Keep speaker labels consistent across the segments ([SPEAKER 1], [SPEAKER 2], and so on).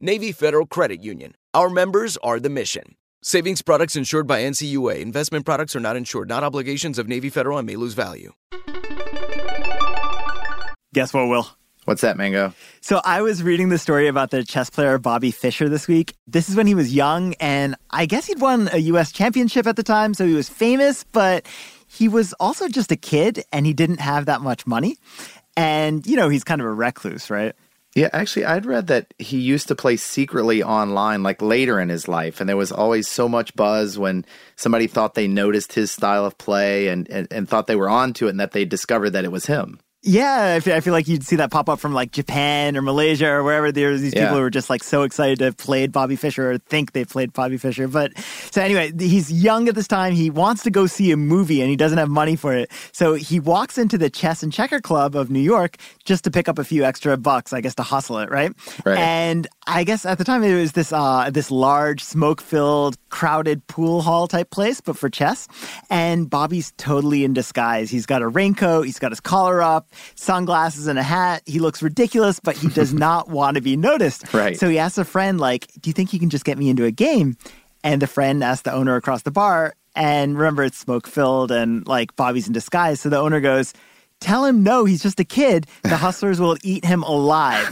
[SPEAKER 1] Navy Federal Credit Union. Our members are the mission. Savings products insured by NCUA. Investment products are not insured, not obligations of Navy Federal and may lose value.
[SPEAKER 2] Guess what, Will?
[SPEAKER 3] What's that, Mango?
[SPEAKER 2] So I was reading the story about the chess player Bobby Fischer this week. This is when he was young, and I guess he'd won a U.S. championship at the time, so he was famous, but he was also just a kid, and he didn't have that much money. And, you know, he's kind of a recluse, right?
[SPEAKER 3] Yeah, actually, I'd read that he used to play secretly online, like later in his life, and there was always so much buzz when somebody thought they noticed his style of play and, and, and thought they were onto it, and that they discovered that it was him.
[SPEAKER 2] Yeah, I feel, I feel like you'd see that pop up from like Japan or Malaysia or wherever there's these
[SPEAKER 3] Yeah.
[SPEAKER 2] people who are just like so excited to have played Bobby Fischer or think they've played Bobby Fischer. But so anyway, he's young at this time. He wants to go see a movie and he doesn't have money for it. So he walks into the Chess and Checker Club of New York just to pick up a few extra bucks, I guess, to hustle it, right?
[SPEAKER 3] Right.
[SPEAKER 2] And I guess at the time it was this uh, this large, smoke filled, crowded pool hall type place, but for chess. And Bobby's totally in disguise. He's got a raincoat, he's got his collar up, sunglasses, and a hat. He looks ridiculous, but he does not want to be noticed.
[SPEAKER 3] Right.
[SPEAKER 2] So he asks a friend, like, "Do you think you can just get me into a game?" And the friend asks the owner across the bar, and remember it's smoke filled and like Bobby's in disguise. So the owner goes. Tell him no, he's just a kid. The hustlers will eat him alive.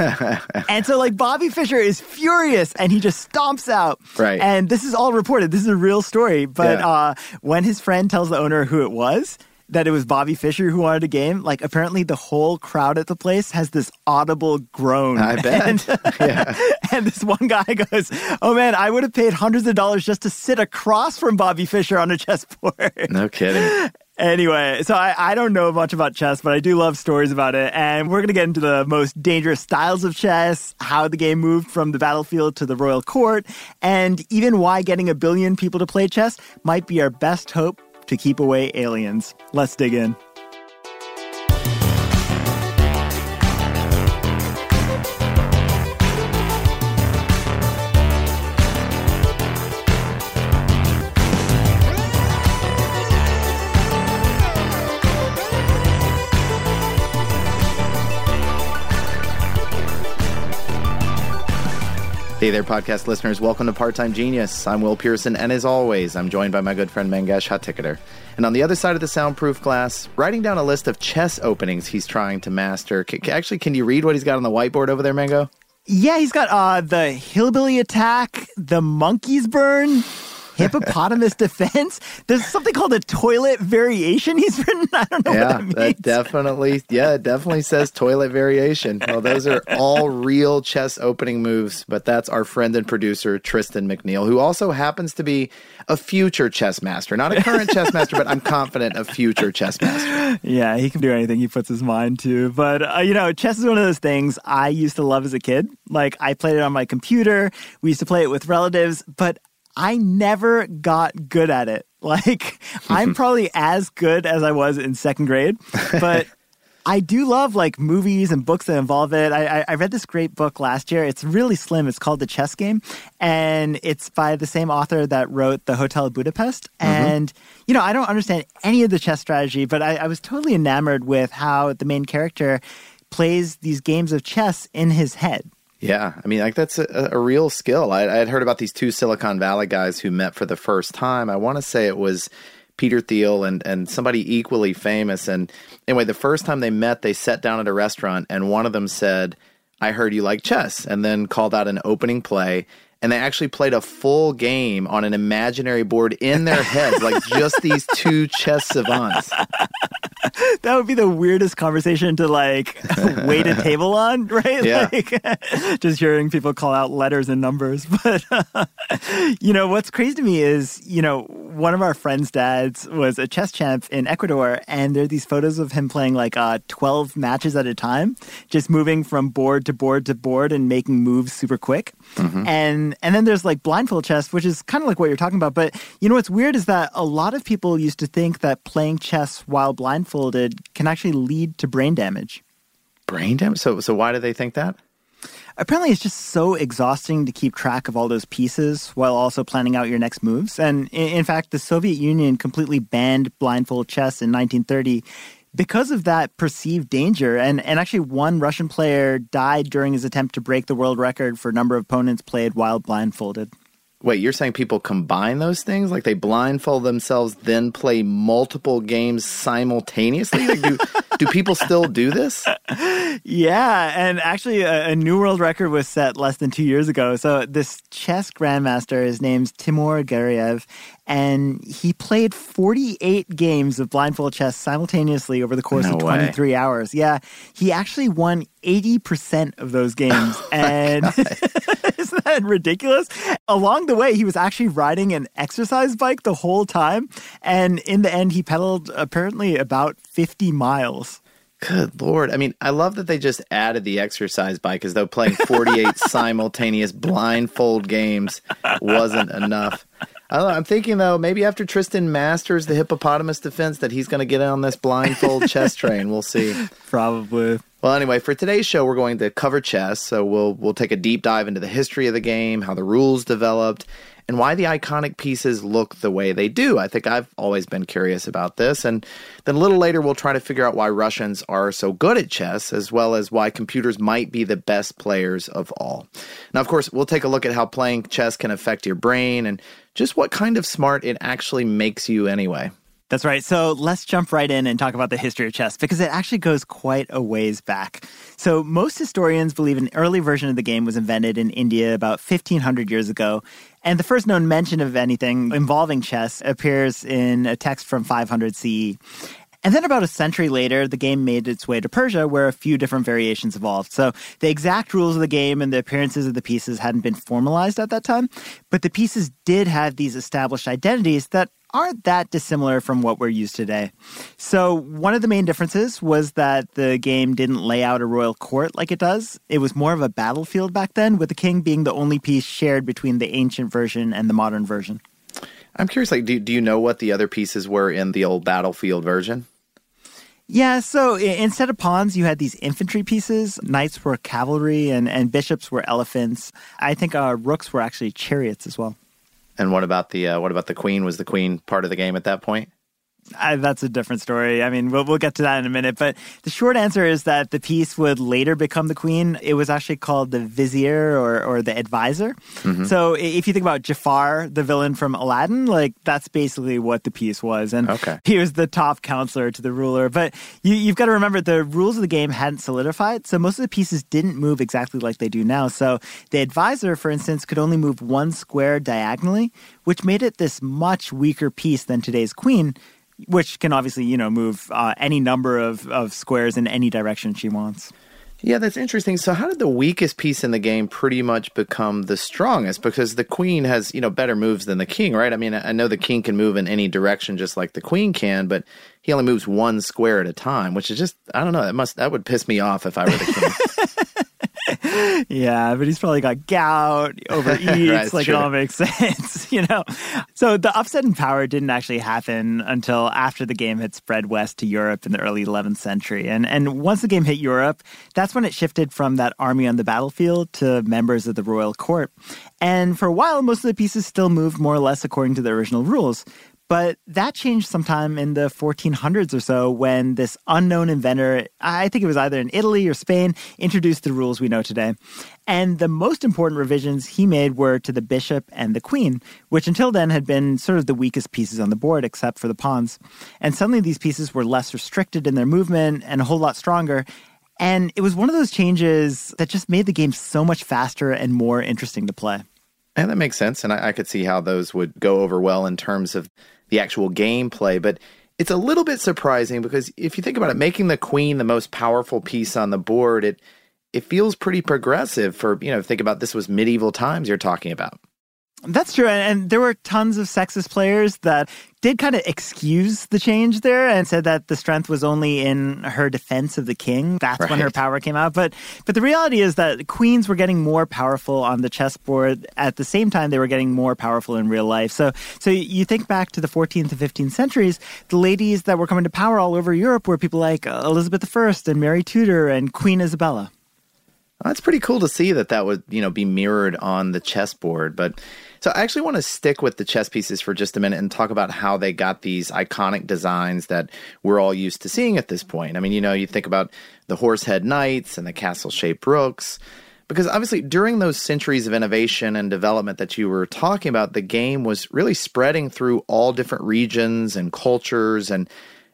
[SPEAKER 2] and so, like, Bobby Fischer is furious and he just stomps out.
[SPEAKER 3] Right.
[SPEAKER 2] And this is all reported. This is a real story. But
[SPEAKER 3] Yeah.
[SPEAKER 2] uh, when his friend tells the owner who it was, that it was Bobby Fischer who wanted a game, like, apparently the whole crowd at the place has this audible groan.
[SPEAKER 3] I bet.
[SPEAKER 2] And,
[SPEAKER 3] Yeah.
[SPEAKER 2] and this one guy goes, Oh man, I would have paid hundreds of dollars just to sit across from Bobby Fischer on a chessboard.
[SPEAKER 3] No kidding.
[SPEAKER 2] Anyway, so I, I don't know much about chess, but I do love stories about it. And we're going to get into the most dangerous styles of chess, how the game moved from the battlefield to the royal court, and even why getting a billion people to play chess might be our best hope to keep away aliens. Let's dig in.
[SPEAKER 3] Hey there, podcast listeners. Welcome to Part Time Genius. I'm Will Pearson, and as always, I'm joined by my good friend Mangesh Hattikudur. And on the other side of the soundproof glass, writing down a list of chess openings he's trying to master. C- actually, can you read what he's got on the whiteboard over there, Mango?
[SPEAKER 2] Yeah, he's got uh, the hillbilly attack, the monkey's bum, hippopotamus defense. There's something called a toilet variation he's written. I don't know
[SPEAKER 3] yeah,
[SPEAKER 2] what that means.
[SPEAKER 3] that definitely, yeah, it definitely says toilet variation. Well, those are all real chess opening moves, but that's our friend and producer Tristan McNeil, who also happens to be a future chess master, not a current chess master, but I'm confident a future chess master.
[SPEAKER 2] Yeah, he can do anything he puts his mind to. But, uh, you know, chess is one of those things I used to love as a kid. Like, I played it on my computer. We used to play it with relatives, but I never got good at it. Like, I'm probably as good as I was in second grade, but I do love like movies and books that involve it. I, I, I, read this great book last year. It's really slim. It's called The Chess Game, and it's by the same author that wrote The Hotel Budapest. Mm-hmm. And you know, I don't understand any of the chess strategy, but I, I was totally enamored with how the main character plays these games of chess in his head.
[SPEAKER 3] Yeah, I mean, like that's a, a real skill. I, I had heard about these two Silicon Valley guys who met for the first time. I want to say it was Peter Thiel and and somebody equally famous. And anyway, the first time they met, they sat down at a restaurant, and one of them said, "I heard you like chess," and then called out an opening play. And they actually played a full game on an imaginary board in their heads, like just these two chess savants.
[SPEAKER 2] that would be the weirdest conversation to like wait a table on, right?
[SPEAKER 3] Yeah.
[SPEAKER 2] Like just hearing people call out letters and numbers. But uh, you know what's crazy to me is you know one of our friends' dads was a chess champ in Ecuador, and there are these photos of him playing like uh, twelve matches at a time, just moving from board to board to board and making moves super quick. Mm-hmm. And and then there's like blindfold chess, which is kind of like what you're talking about. But you know what's weird is that a lot of people used to think that playing chess while blindfolded can actually lead to brain damage.
[SPEAKER 3] Brain damage? So so why do they think that?
[SPEAKER 2] Apparently, it's just so exhausting to keep track of all those pieces while also planning out your next moves. And in, fact, the Soviet Union completely banned blindfold chess in 1930 because of that perceived danger. And, and actually, one Russian player died during his attempt to break the world record for number of opponents played while blindfolded.
[SPEAKER 3] Wait, you're saying people combine those things? Like they blindfold themselves, then play multiple games simultaneously? Like do, do people still do this?
[SPEAKER 2] Yeah, and actually, a, a, new world record was set less than two years ago. So this chess grandmaster, his name's Timur Gareyev, and he played 48 games of blindfold chess simultaneously over the course
[SPEAKER 3] no
[SPEAKER 2] of 23
[SPEAKER 3] way.
[SPEAKER 2] hours. Yeah, he actually won 80% of those games. Oh and isn't that ridiculous? Along the way, he was actually riding an exercise bike the whole time. And in the end, he pedaled apparently about 50 miles.
[SPEAKER 3] Good lord! I mean, I love that they just added the exercise bike as though playing 48 simultaneous blindfold games wasn't enough. I am thinking though, maybe after Tristan masters the hippopotamus defense, that he's going to get on this blindfold chess train. We'll see.
[SPEAKER 2] Probably.
[SPEAKER 3] Well, anyway, for today's show, we're going to cover chess. So we'll we'll take a deep dive into the history of the game, how the rules developed, and why the iconic pieces look the way they do. I think I've always been curious about this. And then a little later, we'll try to figure out why Russians are so good at chess, as well as why computers might be the best players of all. Now, of course, we'll take a look at how playing chess can affect your brain and just what kind of smart it actually makes you anyway.
[SPEAKER 2] That's right. So let's jump right in and talk about the history of chess because it actually goes quite a ways back. So most historians believe an early version of the game was invented in India about 1500 years ago. And the first known mention of anything involving chess appears in a text from 500 CE. And then about a century later, the game made its way to Persia, where a few different variations evolved. So the exact rules of the game and the appearances of the pieces hadn't been formalized at that time, but the pieces did have these established identities that aren't that dissimilar from what we're used today. So, one of the main differences was that the game didn't lay out a royal court like it does. It was more of a battlefield back then, with the king being the only piece shared between the ancient version and the modern version.
[SPEAKER 3] I'm curious, like, do, do you know what the other pieces were in the old battlefield version?
[SPEAKER 2] Yeah, so instead of pawns, you had these infantry pieces. Knights were cavalry, and, and bishops were elephants. I think uh, rooks were actually chariots as well.
[SPEAKER 3] And what about the uh, what about the queen? Was the queen part of the game at that point?
[SPEAKER 2] I, that's a different story. I mean, we'll, we'll get to that in a minute. But the short answer is that the piece would later become the queen. It was actually called the vizier or, or the advisor. Mm-hmm. So if you think about Jafar, the villain from Aladdin, like that's basically what the piece was. And
[SPEAKER 3] okay.
[SPEAKER 2] he was the top counselor to the ruler. But you, you've got to remember the rules of the game hadn't solidified. So most of the pieces didn't move exactly like they do now. So the advisor, for instance, could only move one square diagonally, which made it this much weaker piece than today's queen which can obviously you know move uh, any number of, of squares in any direction she wants.
[SPEAKER 3] Yeah, that's interesting. So, how did the weakest piece in the game pretty much become the strongest? Because the queen has, you know, better moves than the king, right? I mean, I know the king can move in any direction just like the queen can, but he only moves one square at a time, which is just, I don't know, that must, that would piss me off if I were the king.
[SPEAKER 2] yeah, but he's probably got gout, overeats,
[SPEAKER 3] Right,
[SPEAKER 2] like
[SPEAKER 3] true.
[SPEAKER 2] it all makes sense, you know. So the upset in power didn't actually happen until after the game had spread west to Europe in the early 11th century. And and once the game hit Europe, that's when it shifted from that army on the battlefield to members of the royal court. And for a while, most of the pieces still moved more or less according to the original rules. But that changed sometime in the 1400s or so when this unknown inventor, I think it was either in Italy or Spain, introduced the rules we know today. And the most important revisions he made were to the bishop and the queen, which until then had been sort of the weakest pieces on the board except for the pawns. And suddenly these pieces were less restricted in their movement and a whole lot stronger. And it was one of those changes that just made the game so much faster and more interesting to play.
[SPEAKER 3] And that makes sense. And I, I could see how those would go over well in terms of the actual gameplay. But it's a little bit surprising because if you think about it, making the queen the most powerful piece on the board, it it feels pretty progressive for, you know, think about this was medieval times you're talking about.
[SPEAKER 2] That's true. And, and there were tons of sexist players that did kind of excuse the change there and said that the strength was only in her defense of the king. That's when her power came out. But but the reality is that queens were getting more powerful on the chessboard at the same time they were getting more powerful in real life. So so you think back to the 14th and 15th centuries, the ladies that were coming to power all over Europe were people like Elizabeth I and Mary Tudor and Queen Isabella.
[SPEAKER 3] That's pretty cool to see that that would, you know, be mirrored on the chessboard. But so I actually want to stick with the chess pieces for just a minute and talk about how they got these iconic designs that we're all used to seeing at this point. I mean, you know, you think about the horsehead knights and the castle shaped rooks. Because obviously, during those centuries of innovation and development that you were talking about, the game was really spreading through all different regions and cultures, and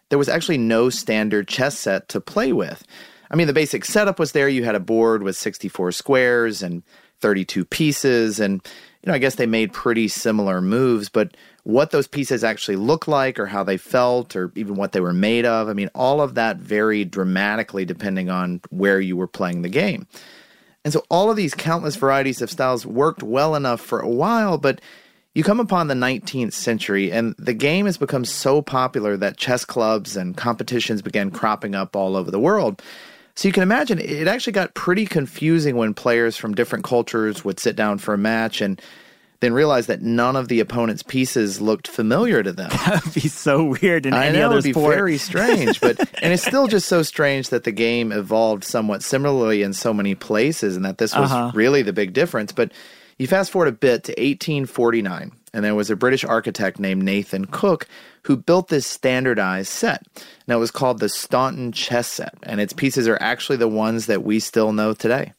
[SPEAKER 3] there was actually no standard chess set to play with. I mean, the basic setup was there. You had a board with 64 squares and 32 pieces, and you know, I guess they made pretty similar moves, but what those pieces actually looked like, or how they felt, or even what they were made of, I mean, all of that varied dramatically depending on where you were playing the game. And so all of these countless varieties of styles worked well enough for a while, but you come upon the 19th century and the game has become so popular that chess clubs and competitions began cropping up all over the world. So you can imagine it actually got pretty confusing when players from different cultures would sit down for a match and then realize that none of the opponent's pieces looked familiar to them.
[SPEAKER 2] That would be so weird in
[SPEAKER 3] I
[SPEAKER 2] any
[SPEAKER 3] know
[SPEAKER 2] other
[SPEAKER 3] it'd be
[SPEAKER 2] sport.
[SPEAKER 3] very strange, but and it's still just so strange that the game evolved somewhat similarly in so many places, and that this was
[SPEAKER 2] Uh-huh.
[SPEAKER 3] really the big difference. But you fast forward a bit to 1849, and there was a British architect named Nathan Cook who built this standardized set. Now it was called the Staunton chess set, and its pieces are actually the ones that we still know today.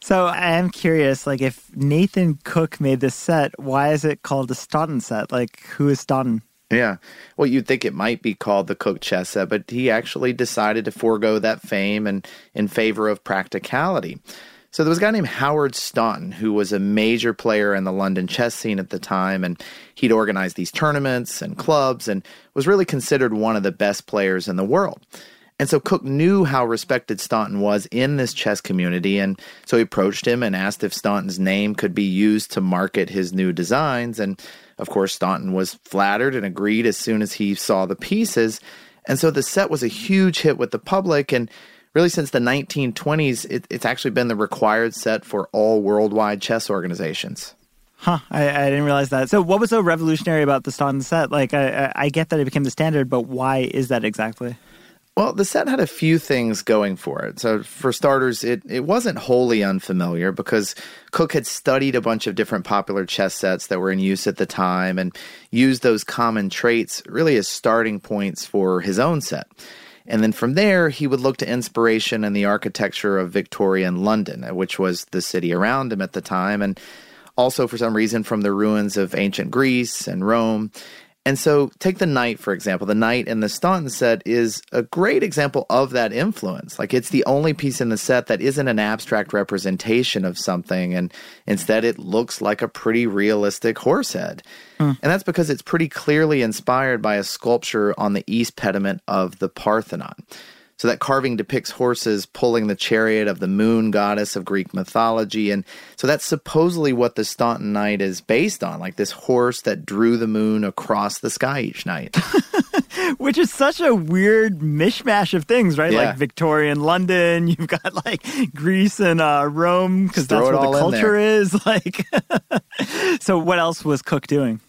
[SPEAKER 2] So I am curious, like if Nathan Cook made this set, why is it called the Staunton set? Like who is Staunton?
[SPEAKER 3] Yeah. Well, you'd think it might be called the Cook chess set, but he actually decided to forego that fame and in favor of practicality. So there was a guy named Howard Staunton who was a major player in the London chess scene at the time, and he'd organized these tournaments and clubs and was really considered one of the best players in the world. And so Cook knew how respected Staunton was in this chess community, and so he approached him and asked if Staunton's name could be used to market his new designs. And of course, Staunton was flattered and agreed as soon as he saw the pieces. And so the set was a huge hit with the public, and really since the 1920s, it, it's actually been the required set for all worldwide chess organizations.
[SPEAKER 2] Huh? I, I didn't realize that. So what was so revolutionary about the Staunton set? Like I, I I get that it became the standard, but why is that exactly?
[SPEAKER 3] Well, the set had a few things going for it. So, for starters, it, it wasn't wholly unfamiliar because Cook had studied a bunch of different popular chess sets that were in use at the time and used those common traits really as starting points for his own set. And then from there, he would look to inspiration in the architecture of Victorian London, which was the city around him at the time, and also for some reason from the ruins of ancient Greece and Rome. And so, take the knight, for example. The knight in the Staunton set is a great example of that influence. Like, it's the only piece in the set that isn't an abstract representation of something, and instead it looks like a pretty realistic horse head. Hmm. And that's because it's pretty clearly inspired by a sculpture on the east pediment of the Parthenon. So that carving depicts horses pulling the chariot of the moon goddess of Greek mythology. And so that's supposedly what the Staunton Knight is based on, like this horse that drew the moon across the sky each night.
[SPEAKER 2] Which is such a weird mishmash of things, right?
[SPEAKER 3] Yeah.
[SPEAKER 2] Like Victorian London, you've got like Greece and uh, Rome, because that's where the culture is. Like, so what else was Cook doing?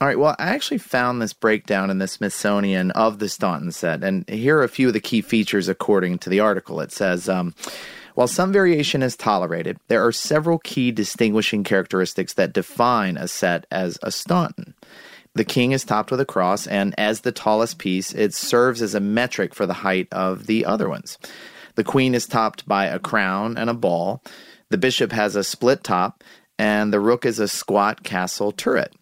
[SPEAKER 3] All right, well, I actually found this breakdown in the Smithsonian of the Staunton set, and here are a few of the key features according to the article. It says, um, while some variation is tolerated, there are several key distinguishing characteristics that define a set as a Staunton. The king is topped with a cross, and as the tallest piece, it serves as a metric for the height of the other ones. The queen is topped by a crown and a ball. The bishop has a split top, and the rook is a squat castle turret.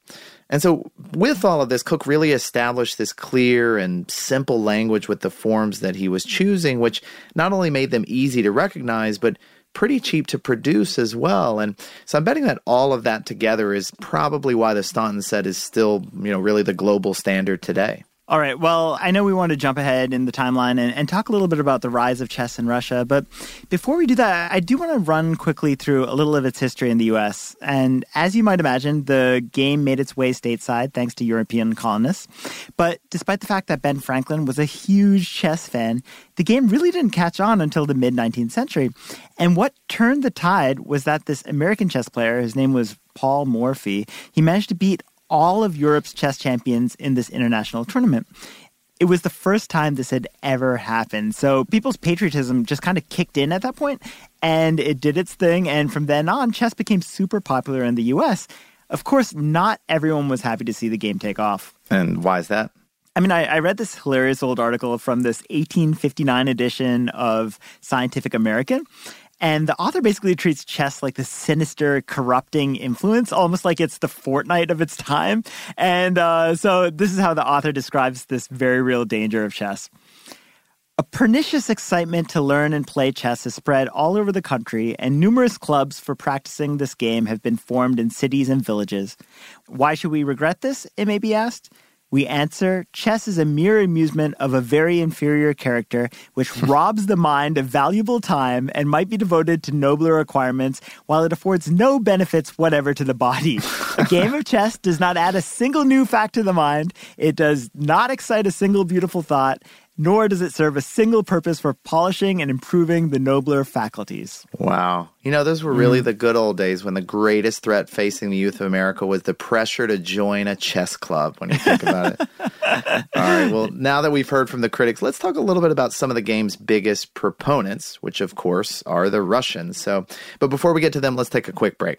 [SPEAKER 3] And so, with all of this, Cook really established this clear and simple language with the forms that he was choosing, which not only made them easy to recognize, but pretty cheap to produce as well. And so, I'm betting that all of that together is probably why the Staunton set is still, you know, really the global standard today.
[SPEAKER 2] All right. Well, I know we want to jump ahead in the timeline and, and talk a little bit about the rise of chess in Russia. But before we do that, I do want to run quickly through a little of its history in the U.S. And as you might imagine, the game made its way stateside thanks to European colonists. But despite the fact that Ben Franklin was a huge chess fan, the game really didn't catch on until the mid 19th century. And what turned the tide was that this American chess player, his name was Paul Morphy, he managed to beat all of Europe's chess champions in this international tournament. It was the first time this had ever happened. So people's patriotism just kind of kicked in at that point, and it did its thing. And from then on, chess became super popular in the US. Of course, not everyone was happy to see the game take off.
[SPEAKER 3] And why is that?
[SPEAKER 2] I mean, I, I, read this hilarious old article from this 1859 edition of Scientific American. And the author basically treats chess like this sinister, corrupting influence, almost like it's the Fortnite of its time. And uh, so, this is how the author describes this very real danger of chess. A pernicious excitement to learn and play chess has spread all over the country, and numerous clubs for practicing this game have been formed in cities and villages. Why should we regret this? It may be asked. We answer chess is a mere amusement of a very inferior character, which robs the mind of valuable time and might be devoted to nobler requirements, while it affords no benefits whatever to the body. a game of chess does not add a single new fact to the mind, it does not excite a single beautiful thought, nor does it serve a single purpose for polishing and improving the nobler faculties.
[SPEAKER 3] Wow. You know, those were really mm. the good old days when the greatest threat facing the youth of America was the pressure to join a chess club when you think about it. All right. Well, now that we've heard from the critics, let's talk a little bit about some of the game's biggest proponents, which of course are the Russians. So, but before we get to them, let's take a quick break.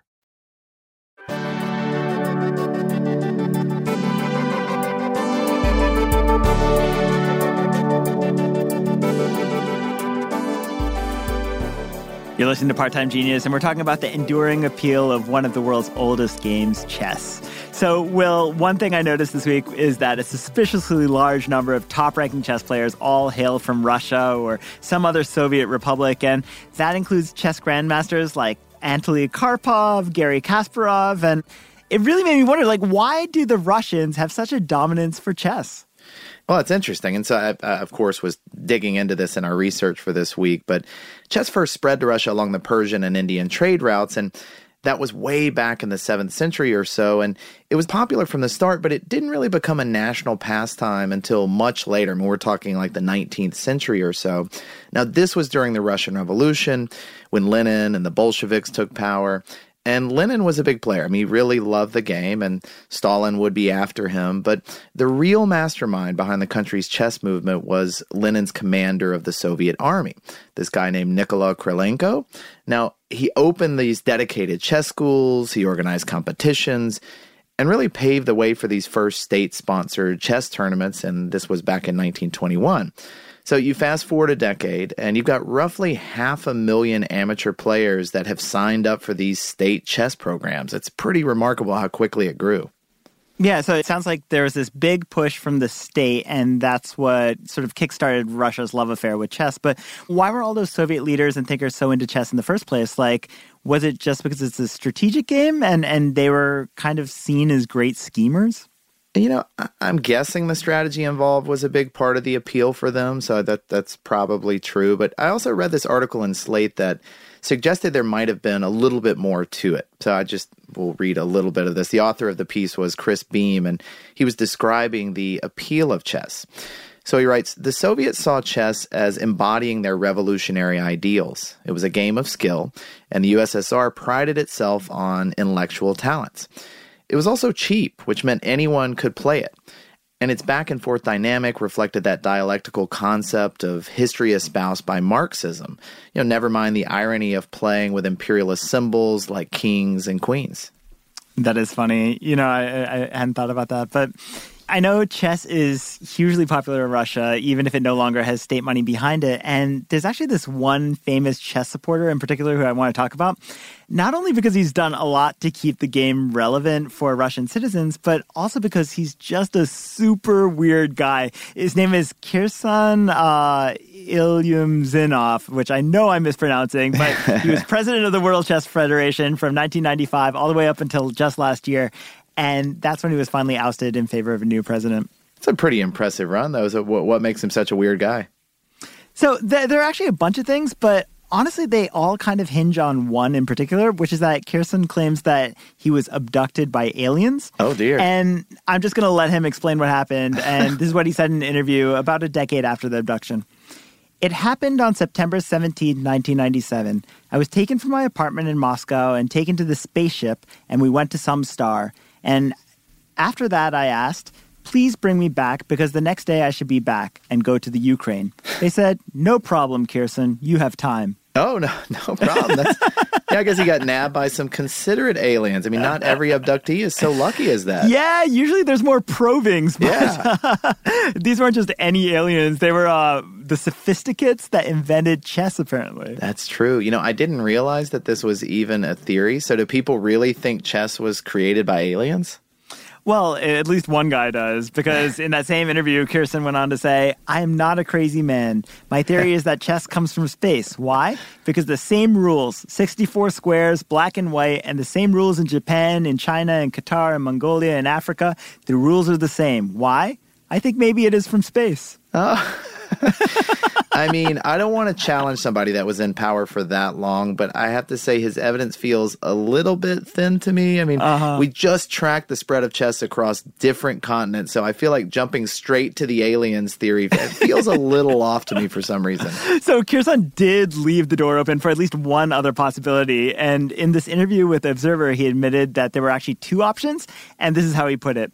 [SPEAKER 2] You're listening to Part Time Genius, and we're talking about the enduring appeal of one of the world's oldest games, chess. So, Will, one thing I noticed this week is that a suspiciously large number of top ranking chess players all hail from Russia or some other Soviet republic, and that includes chess grandmasters like Anatoly Karpov, Garry Kasparov, and it really made me wonder like, why do the Russians have such a dominance for chess?
[SPEAKER 3] Well, it's interesting. And so I, uh, of course, was digging into this in our research for this week. But chess first spread to Russia along the Persian and Indian trade routes. And that was way back in the 7th century or so. And it was popular from the start, but it didn't really become a national pastime until much later. I mean, we're talking like the 19th century or so. Now, this was during the Russian Revolution when Lenin and the Bolsheviks took power. And Lenin was a big player. I mean, he really loved the game, and Stalin would be after him. But the real mastermind behind the country's chess movement was Lenin's commander of the Soviet army, this guy named Nikola Krylenko. Now, he opened these dedicated chess schools, he organized competitions, and really paved the way for these first state sponsored chess tournaments. And this was back in 1921. So you fast forward a decade, and you've got roughly half a million amateur players that have signed up for these state chess programs. It's pretty remarkable how quickly it grew.
[SPEAKER 2] Yeah, so it sounds like there was this big push from the state, and that's what sort of kickstarted Russia's love affair with chess. But why were all those Soviet leaders and thinkers so into chess in the first place? Like, was it just because it's a strategic game and, and they were kind of seen as great schemers?
[SPEAKER 3] You know, I'm guessing the strategy involved was a big part of the appeal for them, so that that's probably true. But I also read this article in Slate that suggested there might have been a little bit more to it. So I just will read a little bit of this. The author of the piece was Chris Beam, and he was describing the appeal of chess. So he writes The Soviets saw chess as embodying their revolutionary ideals. It was a game of skill, and the USSR prided itself on intellectual talents. It was also cheap, which meant anyone could play it. And its back and forth dynamic reflected that dialectical concept of history espoused by Marxism. You know, never mind the irony of playing with imperialist symbols like kings and queens.
[SPEAKER 2] That is funny. You know, I, I hadn't thought about that, but I know chess is hugely popular in Russia, even if it no longer has state money behind it. And there's actually this one famous chess supporter in particular who I want to talk about, not only because he's done a lot to keep the game relevant for Russian citizens, but also because he's just a super weird guy. His name is Kirsan uh, Ilyumzhinov, which I know I'm mispronouncing, but he was president of the World Chess Federation from 1995 all the way up until just last year. And that's when he was finally ousted in favor of a new president.
[SPEAKER 3] It's a pretty impressive run, though. So what, what makes him such a weird guy?
[SPEAKER 2] So th- there are actually a bunch of things, but honestly, they all kind of hinge on one in particular, which is that Kirsan claims that he was abducted by aliens.
[SPEAKER 3] Oh, dear.
[SPEAKER 2] And I'm just going to let him explain what happened. And this is what he said in an interview about a decade after the abduction. It happened on September 17, 1997. I was taken from my apartment in Moscow and taken to the spaceship, and we went to some star. And after that, I asked, please bring me back because the next day I should be back and go to the Ukraine. They said, no problem, Kirsan, you have time.
[SPEAKER 3] Oh, no, no problem. That's, yeah, I guess he got nabbed by some considerate aliens. I mean, not every abductee is so lucky as that.
[SPEAKER 2] Yeah, usually there's more probings.
[SPEAKER 3] yeah.
[SPEAKER 2] these weren't just any aliens. They were uh, the sophisticates that invented chess, apparently.
[SPEAKER 3] That's true. You know, I didn't realize that this was even a theory. So, do people really think chess was created by aliens?
[SPEAKER 2] Well, at least one guy does, because in that same interview, Kirsan went on to say, I am not a crazy man. My theory is that chess comes from space. Why? Because the same rules 64 squares, black and white, and the same rules in Japan, in China, in Qatar, in Mongolia, in Africa. The rules are the same. Why? I think maybe it is from space.
[SPEAKER 3] Oh. I mean, I don't want to challenge somebody that was in power for that long, but I have to say his evidence feels a little bit thin to me. I mean, uh-huh. we just tracked the spread of chess across different continents, so I feel like jumping straight to the aliens theory feels a little off to me for some reason.
[SPEAKER 2] So Kirsan did leave the door open for at least one other possibility, and in this interview with Observer, he admitted that there were actually two options, and this is how he put it.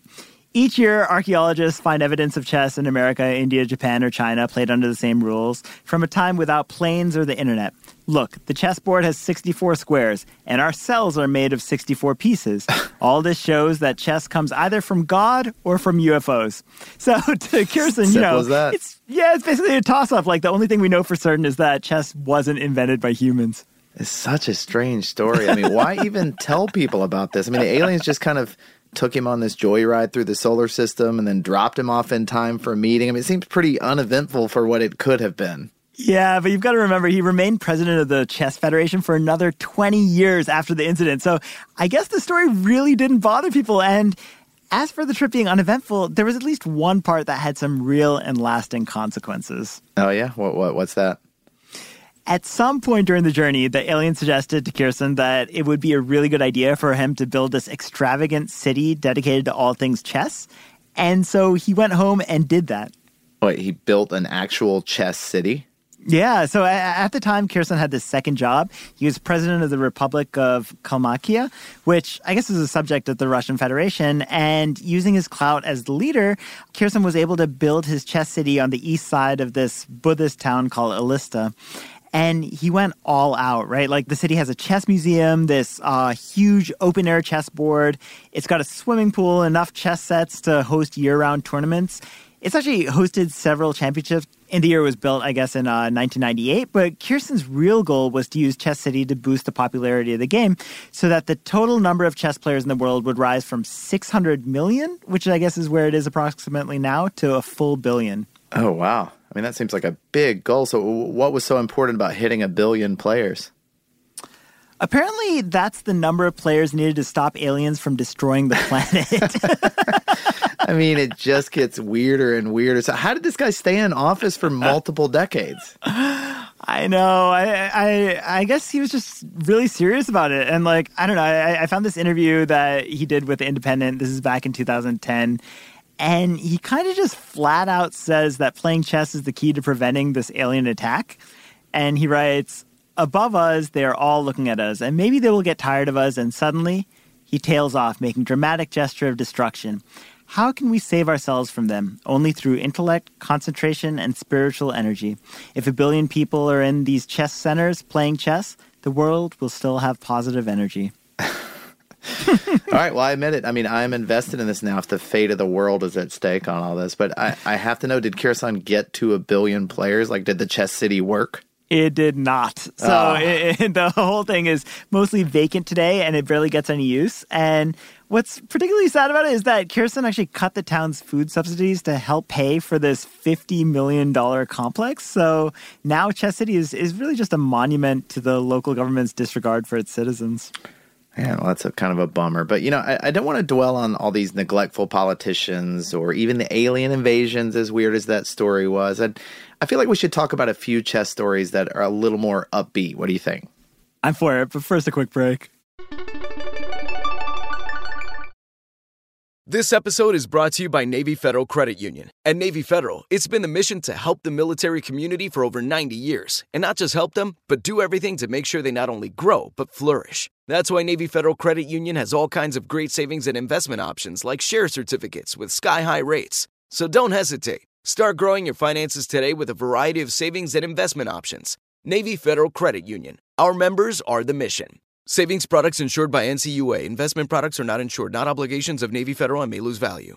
[SPEAKER 2] Each year, archaeologists find evidence of chess in America, India, Japan, or China played under the same rules from a time without planes or the internet. Look, the chessboard has 64 squares, and our cells are made of 64 pieces. All this shows that chess comes either from God or from UFOs. So to Kirsan, you know, it's yeah, it's basically a toss-up. Like the only thing we know for certain is that chess wasn't invented by humans.
[SPEAKER 3] It's such a strange story. I mean, why even tell people about this? I mean, the aliens just kind of took him on this joyride through the solar system and then dropped him off in time for a meeting. I mean, it seems pretty uneventful for what it could have been.
[SPEAKER 2] Yeah, but you've got to remember he remained president of the Chess Federation for another 20 years after the incident. So I guess the story really didn't bother people. And as for the trip being uneventful, there was at least one part that had some real and lasting consequences.
[SPEAKER 3] Oh yeah, what what what's that?
[SPEAKER 2] At some point during the journey, the alien suggested to Kirsan that it would be a really good idea for him to build this extravagant city dedicated to all things chess. And so he went home and did that.
[SPEAKER 3] Wait, he built an actual chess city?
[SPEAKER 2] Yeah, so at the time, Kirsan had this second job. He was president of the Republic of Kalmykia, which I guess is a subject of the Russian Federation. And using his clout as the leader, Kirsan was able to build his chess city on the east side of this Buddhist town called Elista and he went all out, right? Like the city has a chess museum, this uh, huge open air chessboard. It's got a swimming pool, enough chess sets to host year round tournaments. It's actually hosted several championships. In the year it was built, I guess, in uh, 1998. But Kirsan's real goal was to use Chess City to boost the popularity of the game so that the total number of chess players in the world would rise from 600 million, which I guess is where it is approximately now, to a full billion.
[SPEAKER 3] Oh, wow. I mean, that seems like a big goal. So, what was so important about hitting a billion players?
[SPEAKER 2] Apparently, that's the number of players needed to stop aliens from destroying the
[SPEAKER 3] planet. I mean, it just gets weirder and weirder. So, how did this guy stay in office for multiple decades?
[SPEAKER 2] I know. I, I I guess he was just really serious about it, and like I don't know. I, I found this interview that he did with the Independent. This is back in 2010, and he kind of just flat out says that playing chess is the key to preventing this alien attack. And he writes, Above us, they are all looking at us, and maybe they will get tired of us, and suddenly he tails off, making dramatic gesture of destruction. How can we save ourselves from them? Only through intellect, concentration, and spiritual energy. If a billion people are in these chess centers playing chess, the world will still have positive energy.
[SPEAKER 3] all right. Well, I admit it. I mean, I'm invested in this now if the fate of the world is at stake on all this. But I, I have to know did Kirsan get to a billion players? Like, did the chess city work?
[SPEAKER 2] It did not. So oh. Ah. it, it, the whole thing is mostly vacant today and it barely gets any use. And what's particularly sad about it is that Kirsan actually cut the town's food subsidies to help pay for this $50 million complex. So now Chess City is, is really just a monument to the local government's disregard for its citizens.
[SPEAKER 3] Yeah, well, that's a kind of a bummer. But, you know, I, I, don't want to dwell on all these neglectful politicians or even the alien invasions, as weird as that story was. I, I feel like we should talk about a few chess stories that are a little more upbeat. What do you think?
[SPEAKER 2] I'm for it, but first, a quick break.
[SPEAKER 1] This episode is brought to you by Navy Federal Credit Union. At Navy Federal, it's been the mission to help the military community for over 90 years. And not just help them, but do everything to make sure they not only grow, but flourish. That's why Navy Federal Credit Union has all kinds of great savings and investment options like share certificates with sky high rates. So don't hesitate. Start growing your finances today with a variety of savings and investment options. Navy Federal Credit Union. Our members are the mission. Savings products insured by NCUA. Investment products are not insured, not obligations of Navy Federal and may lose value.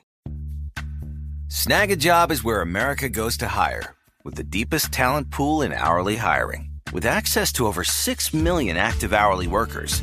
[SPEAKER 4] Snagajob is where America goes to hire, with the deepest talent pool in hourly hiring. With access to over 6 million active hourly workers,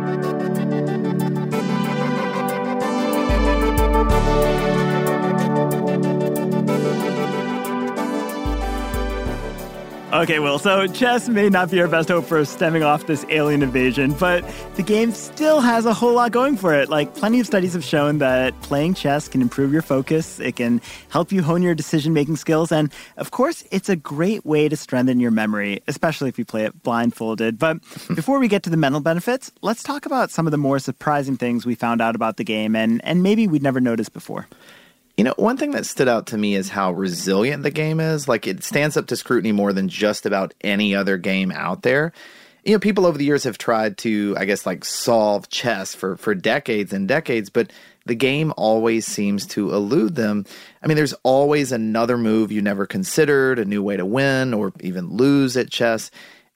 [SPEAKER 5] Thank you.
[SPEAKER 2] Okay, well, so chess may not be our best hope for stemming off this alien invasion, but the game still has a whole lot going for it. Like, plenty of studies have shown that playing chess can improve your focus, it can help you hone your decision making skills, and of course, it's a great way to strengthen your memory, especially if you play it blindfolded. But before we get to the mental benefits, let's talk about some of the more surprising things we found out about the game and, and maybe we'd never noticed before.
[SPEAKER 3] You know, one thing that stood out to me is how resilient the game is. Like, it stands up to scrutiny more than just about any other game out there. You know, people over the years have tried to, I guess, like solve chess for, for decades and decades, but the game always seems to elude them. I mean, there's always another move you never considered, a new way to win or even lose at chess.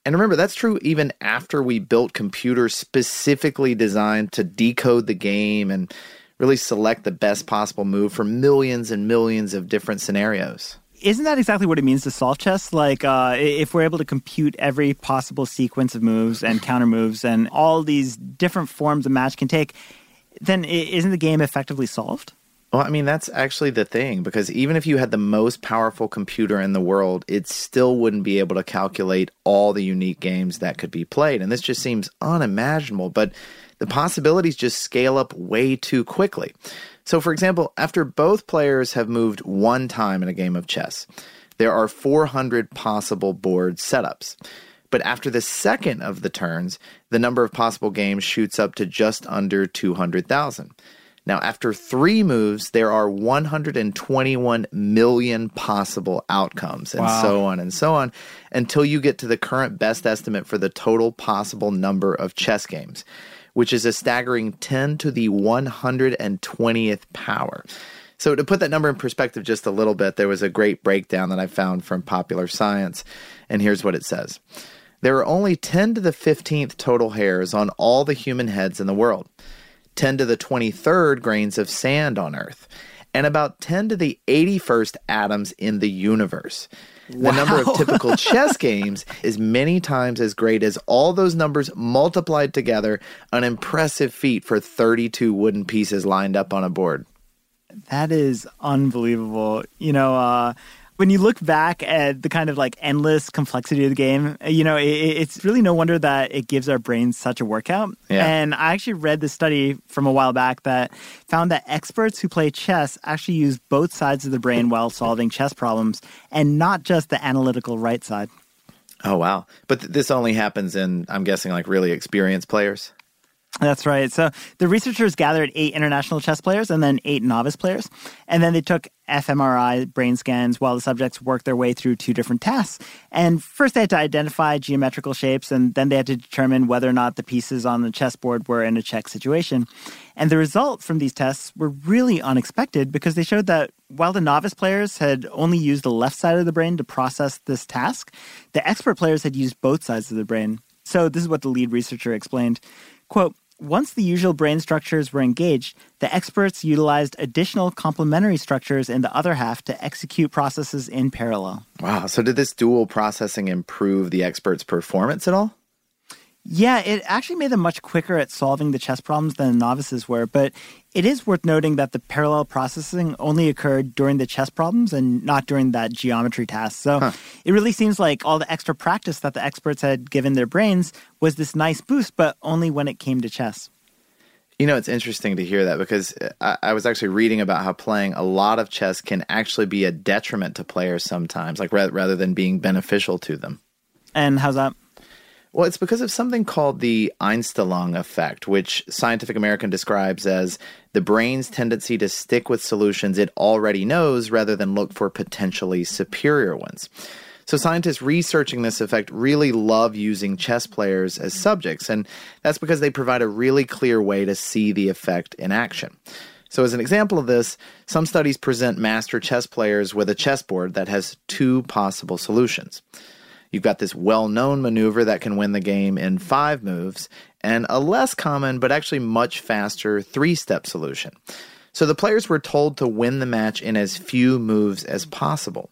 [SPEAKER 3] And remember, that's true even after we built computers specifically designed to decode the game and really select the best possible move for millions and millions of different scenarios.
[SPEAKER 2] Isn't that exactly what it means to solve chess? Like, uh, if we're able to compute every possible sequence of moves and counter moves and all these different forms a match can take, then isn't the game effectively solved?
[SPEAKER 3] Well, I mean, that's actually the thing because even if you had the most powerful computer in the world, it still wouldn't be able to calculate all the unique games that could be played. And this just seems unimaginable. But the possibilities just scale up way too quickly. So, for example, after both players have moved one time in a game of chess, there are 400 possible board setups. But after the second of the turns, the number of possible games shoots up to just under 200,000. Now, after three moves, there are 121 million possible outcomes, and wow. so on and so on, until you get to the current best estimate for the total possible number of chess games which is a staggering 10 to the 120th power. So, to put that number in perspective just a little bit, there was a great breakdown that I found from Popular Science, and here's what it says There are only 10 to the 15th total hairs on all the human heads in the world, 10 to the 23rd grains of sand on Earth, and about 10 to the 81st atoms in the universe. Wow. The number of typical chess games is many times as great as all those numbers multiplied together, an impressive feat for 32 wooden pieces lined up on a board.
[SPEAKER 2] That is unbelievable. You know, uh, when you look back at the kind of like endless complexity of the game, you know, it, it's really no wonder that it gives our brains such a workout. Yeah. And I actually read this study from a while back that found that experts who play chess actually use both sides of the brain while solving chess problems and not just the analytical right side.
[SPEAKER 3] Oh, wow. But th- this only happens in, I'm guessing, like really experienced players?
[SPEAKER 2] That's right. So the researchers gathered eight international chess players and then eight novice players. And then they took fMRI brain scans while the subjects worked their way through two different tasks. And first they had to identify geometrical shapes, and then they had to determine whether or not the pieces on the chessboard were in a check situation. And the results from these tests were really unexpected because they showed that while the novice players had only used the left side of the brain to process this task, the expert players had used both sides of the brain. So this is what the lead researcher explained. Quote, once the usual brain structures were engaged, the experts utilized additional complementary structures in the other half to execute processes in parallel.
[SPEAKER 3] Wow. So, did this dual processing improve the experts' performance at all?
[SPEAKER 2] Yeah, it actually made them much quicker at solving the chess problems than the novices were, but it is worth noting that the parallel processing only occurred during the chess problems and not during that geometry task. So huh. it really seems like all the extra practice that the experts had given their brains was this nice boost, but only when it came to chess.
[SPEAKER 3] You know, it's interesting to hear that because uh, I, I, was actually reading about how playing a lot of chess can actually be a detriment to players sometimes, like rather than being beneficial to them.
[SPEAKER 2] And how's that?
[SPEAKER 3] Well, it's because of something called the Einstellung effect, which Scientific American describes as the brain's tendency to stick with solutions it already knows rather than look for potentially superior ones. So, scientists researching this effect really love using chess players as subjects, and that's because they provide a really clear way to see the effect in action. So, as an example of this, some studies present master chess players with a chessboard that has two possible solutions. You've got this well known maneuver that can win the game in five moves, and a less common but actually much faster three step solution. So the players were told to win the match in as few moves as possible.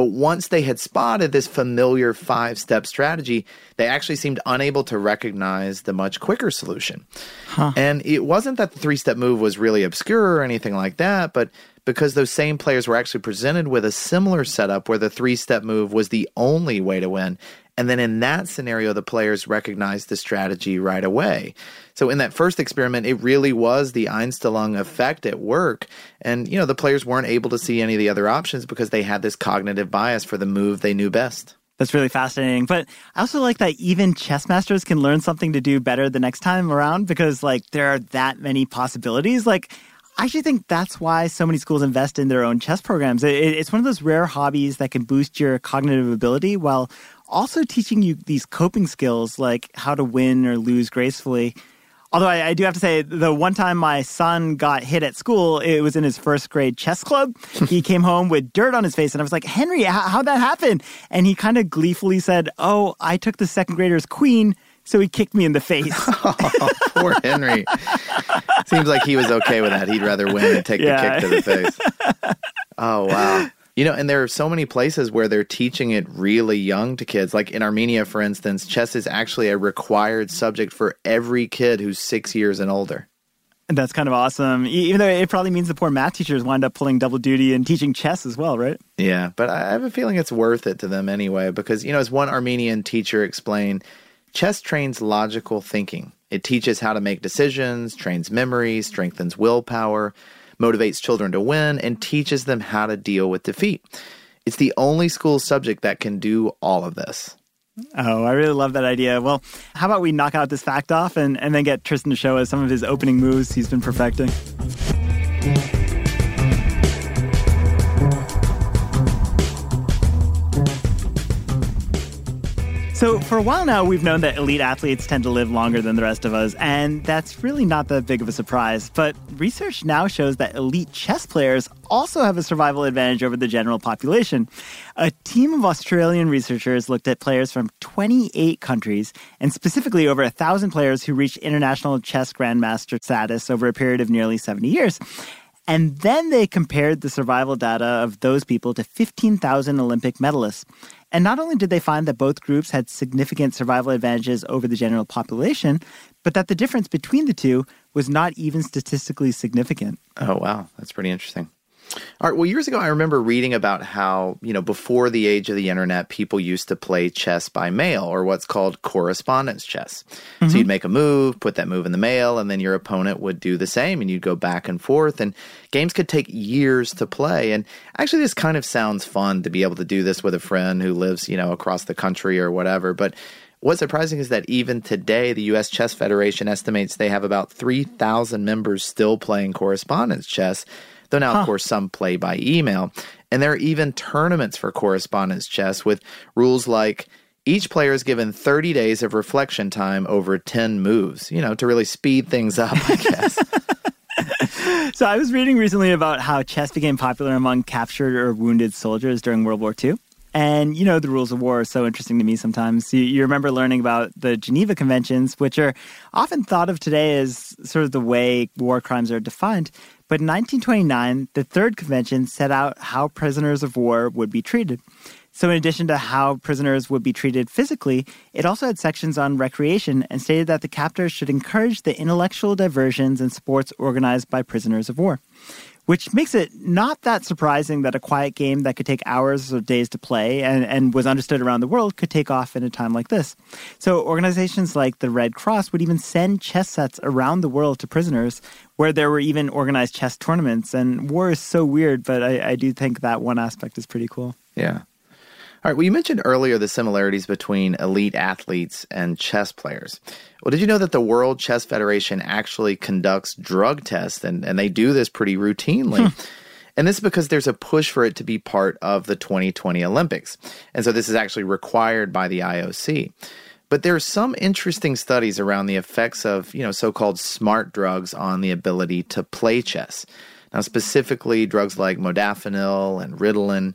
[SPEAKER 3] But once they had spotted this familiar five step strategy, they actually seemed unable to recognize the much quicker solution. Huh. And it wasn't that the three step move was really obscure or anything like that, but because those same players were actually presented with a similar setup where the three step move was the only way to win. And then in that scenario, the players recognized the strategy right away. So in that first experiment, it really was the Einstellung effect at work. And, you know, the players weren't able to see any of the other options because they had this cognitive bias for the move they knew best.
[SPEAKER 2] That's really fascinating. But I also like that even chess masters can learn something to do better the next time around because, like, there are that many possibilities. Like, I actually think that's why so many schools invest in their own chess programs. it's one of those rare hobbies that can boost your cognitive ability while also teaching you these coping skills like how to win or lose gracefully. Although I, I, do have to say, the one time my son got hit at school, it was in his first grade chess club. he came home with dirt on his face, and I was like, Henry, how, how'd that happen? And he kind of gleefully said, Oh, I took the second grader's queen so he kicked me in the face.
[SPEAKER 3] oh, poor Henry. Seems like he was okay with that. He'd rather win than take yeah. the kick to the face. Oh, wow. You know, and there are so many places where they're teaching it really young to kids. Like in Armenia, for instance, chess is actually a required subject for every kid who's six years and older.
[SPEAKER 2] That's kind of awesome. Even though it probably means the poor math teachers wind up pulling double duty and teaching chess as well, right?
[SPEAKER 3] Yeah, but I have a feeling it's worth it to them anyway because, you know, as one Armenian teacher explained, Chess trains logical thinking. It teaches how to make decisions, trains memory, strengthens willpower, motivates children to win, and teaches them how to deal with defeat. It's the only school subject that can do all of this.
[SPEAKER 2] Oh, I really love that idea. Well, how about we knock out this fact off and, and then get Tristan to show us some of his opening moves he's been perfecting? So, for a while now, we've known that elite athletes tend to live longer than the rest of us, and that's really not that big of a surprise. But research now shows that elite chess players also have a survival advantage over the general population. A team of Australian researchers looked at players from 28 countries, and specifically over 1,000 players who reached international chess grandmaster status over a period of nearly 70 years. And then they compared the survival data of those people to 15,000 Olympic medalists. And not only did they find that both groups had significant survival advantages over the general population, but that the difference between the two was not even statistically significant.
[SPEAKER 3] Oh, wow. That's pretty interesting. All right. Well, years ago, I remember reading about how, you know, before the age of the internet, people used to play chess by mail or what's called correspondence chess. Mm-hmm. So you'd make a move, put that move in the mail, and then your opponent would do the same and you'd go back and forth. And games could take years to play. And actually, this kind of sounds fun to be able to do this with a friend who lives, you know, across the country or whatever. But What's surprising is that even today, the U.S. Chess Federation estimates they have about 3,000 members still playing correspondence chess, though now, huh. of course, some play by email. And there are even tournaments for correspondence chess with rules like each player is given 30 days of reflection time over 10 moves, you know, to really speed things up, I guess.
[SPEAKER 2] so I was reading recently about how chess became popular among captured or wounded soldiers during World War II. And, you know, the rules of war are so interesting to me sometimes. You, you, remember learning about the Geneva Conventions, which are often thought of today as sort of the way war crimes are defined. But in 1929, the Third Convention set out how prisoners of war would be treated. So, in addition to how prisoners would be treated physically, it also had sections on recreation and stated that the captors should encourage the intellectual diversions and sports organized by prisoners of war which makes it not that surprising that a quiet game that could take hours or days to play and, and was understood around the world could take off in a time like this. So, organizations like the Red Cross would even send chess sets around the world to prisoners, where there were even organized chess tournaments. And war is so weird, but I, I do think that one aspect is pretty cool.
[SPEAKER 3] Yeah. All right. Well, you mentioned earlier the similarities between elite athletes and chess players. Well, did you know that the World Chess Federation actually conducts drug tests, and, and they do this pretty routinely? Hmm. And this is because there's a push for it to be part of the 2020 Olympics. And so this is actually required by the IOC. But there are some interesting studies around the effects of, you know, so-called smart drugs on the ability to play chess. Now, specifically drugs like modafinil and Ritalin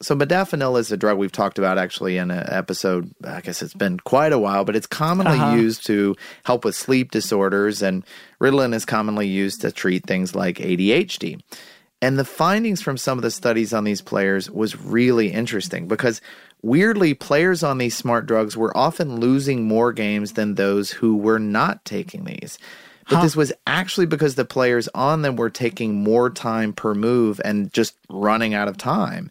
[SPEAKER 3] so modafinil is a drug we've talked about actually in an episode. I guess it's been quite a while, but it's commonly uh-huh. used to help with sleep disorders, and Ritalin is commonly used to treat things like ADHD. And the findings from some of the studies on these players was really interesting because weirdly, players on these smart drugs were often losing more games than those who were not taking these. But huh. this was actually because the players on them were taking more time per move and just running out of time.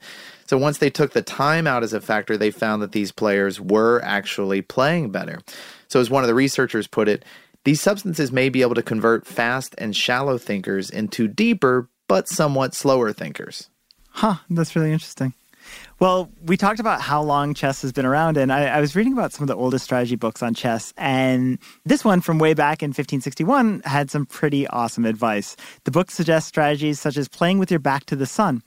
[SPEAKER 3] So once they took the time out as a factor, they found that these players were actually playing better. So as one of the researchers put it, these substances may be able to convert fast and shallow thinkers into deeper but somewhat slower thinkers.
[SPEAKER 2] Huh, that's really interesting. Well, we talked about how long chess has been around, and I, I, was reading about some of the oldest strategy books on chess. And this one from way back in 1561 had some pretty awesome advice. The book suggests strategies such as playing with your back to the sun.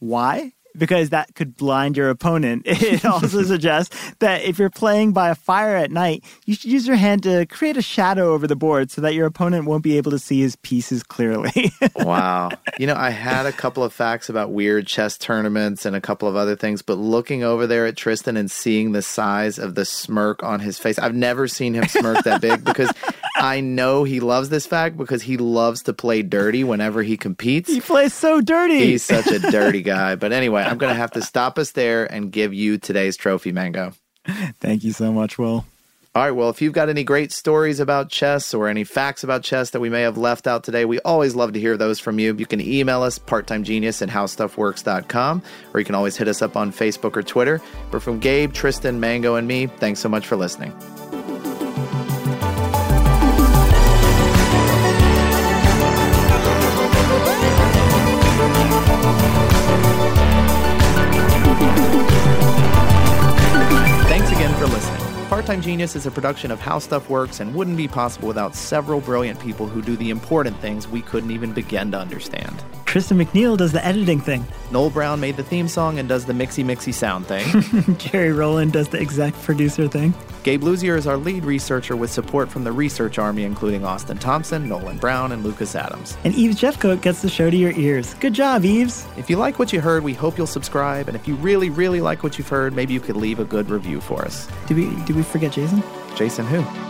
[SPEAKER 2] Why? Because that could blind your opponent. It also suggests that if you're playing by a fire at night, you should use your hand to create a shadow over the board so that your opponent won't be able to see his pieces clearly.
[SPEAKER 3] wow. You know, I had a couple of facts about weird chess tournaments and a couple of other things, but looking over there at Tristan and seeing the size of the smirk on his face, I've never seen him smirk that big because I know he loves this fact because he loves to play dirty whenever he competes.
[SPEAKER 2] He plays so dirty.
[SPEAKER 3] He's such a dirty guy. But anyway, I'm going to have to stop us there and give you today's trophy, Mango.
[SPEAKER 2] Thank you so much, Will.
[SPEAKER 3] All right. Well, if you've got any great stories about chess or any facts about chess that we may have left out today, we always love to hear those from you. You can email us, parttimegenius at howstuffworks.com, or you can always hit us up on Facebook or Twitter. But from Gabe, Tristan, Mango, and me, thanks so much for listening. Part-Time Genius is a production of How Stuff Works and wouldn't be possible without several brilliant people who do the important things we couldn't even begin to understand.
[SPEAKER 2] Tristan McNeil does the editing thing.
[SPEAKER 3] Noel Brown made the theme song and does the mixy mixy sound thing.
[SPEAKER 2] Jerry Rowland does the exec producer thing.
[SPEAKER 3] Gabe Luzier is our lead researcher with support from the research army, including Austin Thompson, Nolan Brown, and Lucas Adams.
[SPEAKER 2] And Eves Jeffcoat gets the show to your ears. Good job, Eves.
[SPEAKER 3] If you like what you heard, we hope you'll subscribe. And if you really, really like what you've heard, maybe you could leave a good review for us.
[SPEAKER 2] Did we did we forget Jason?
[SPEAKER 3] Jason who?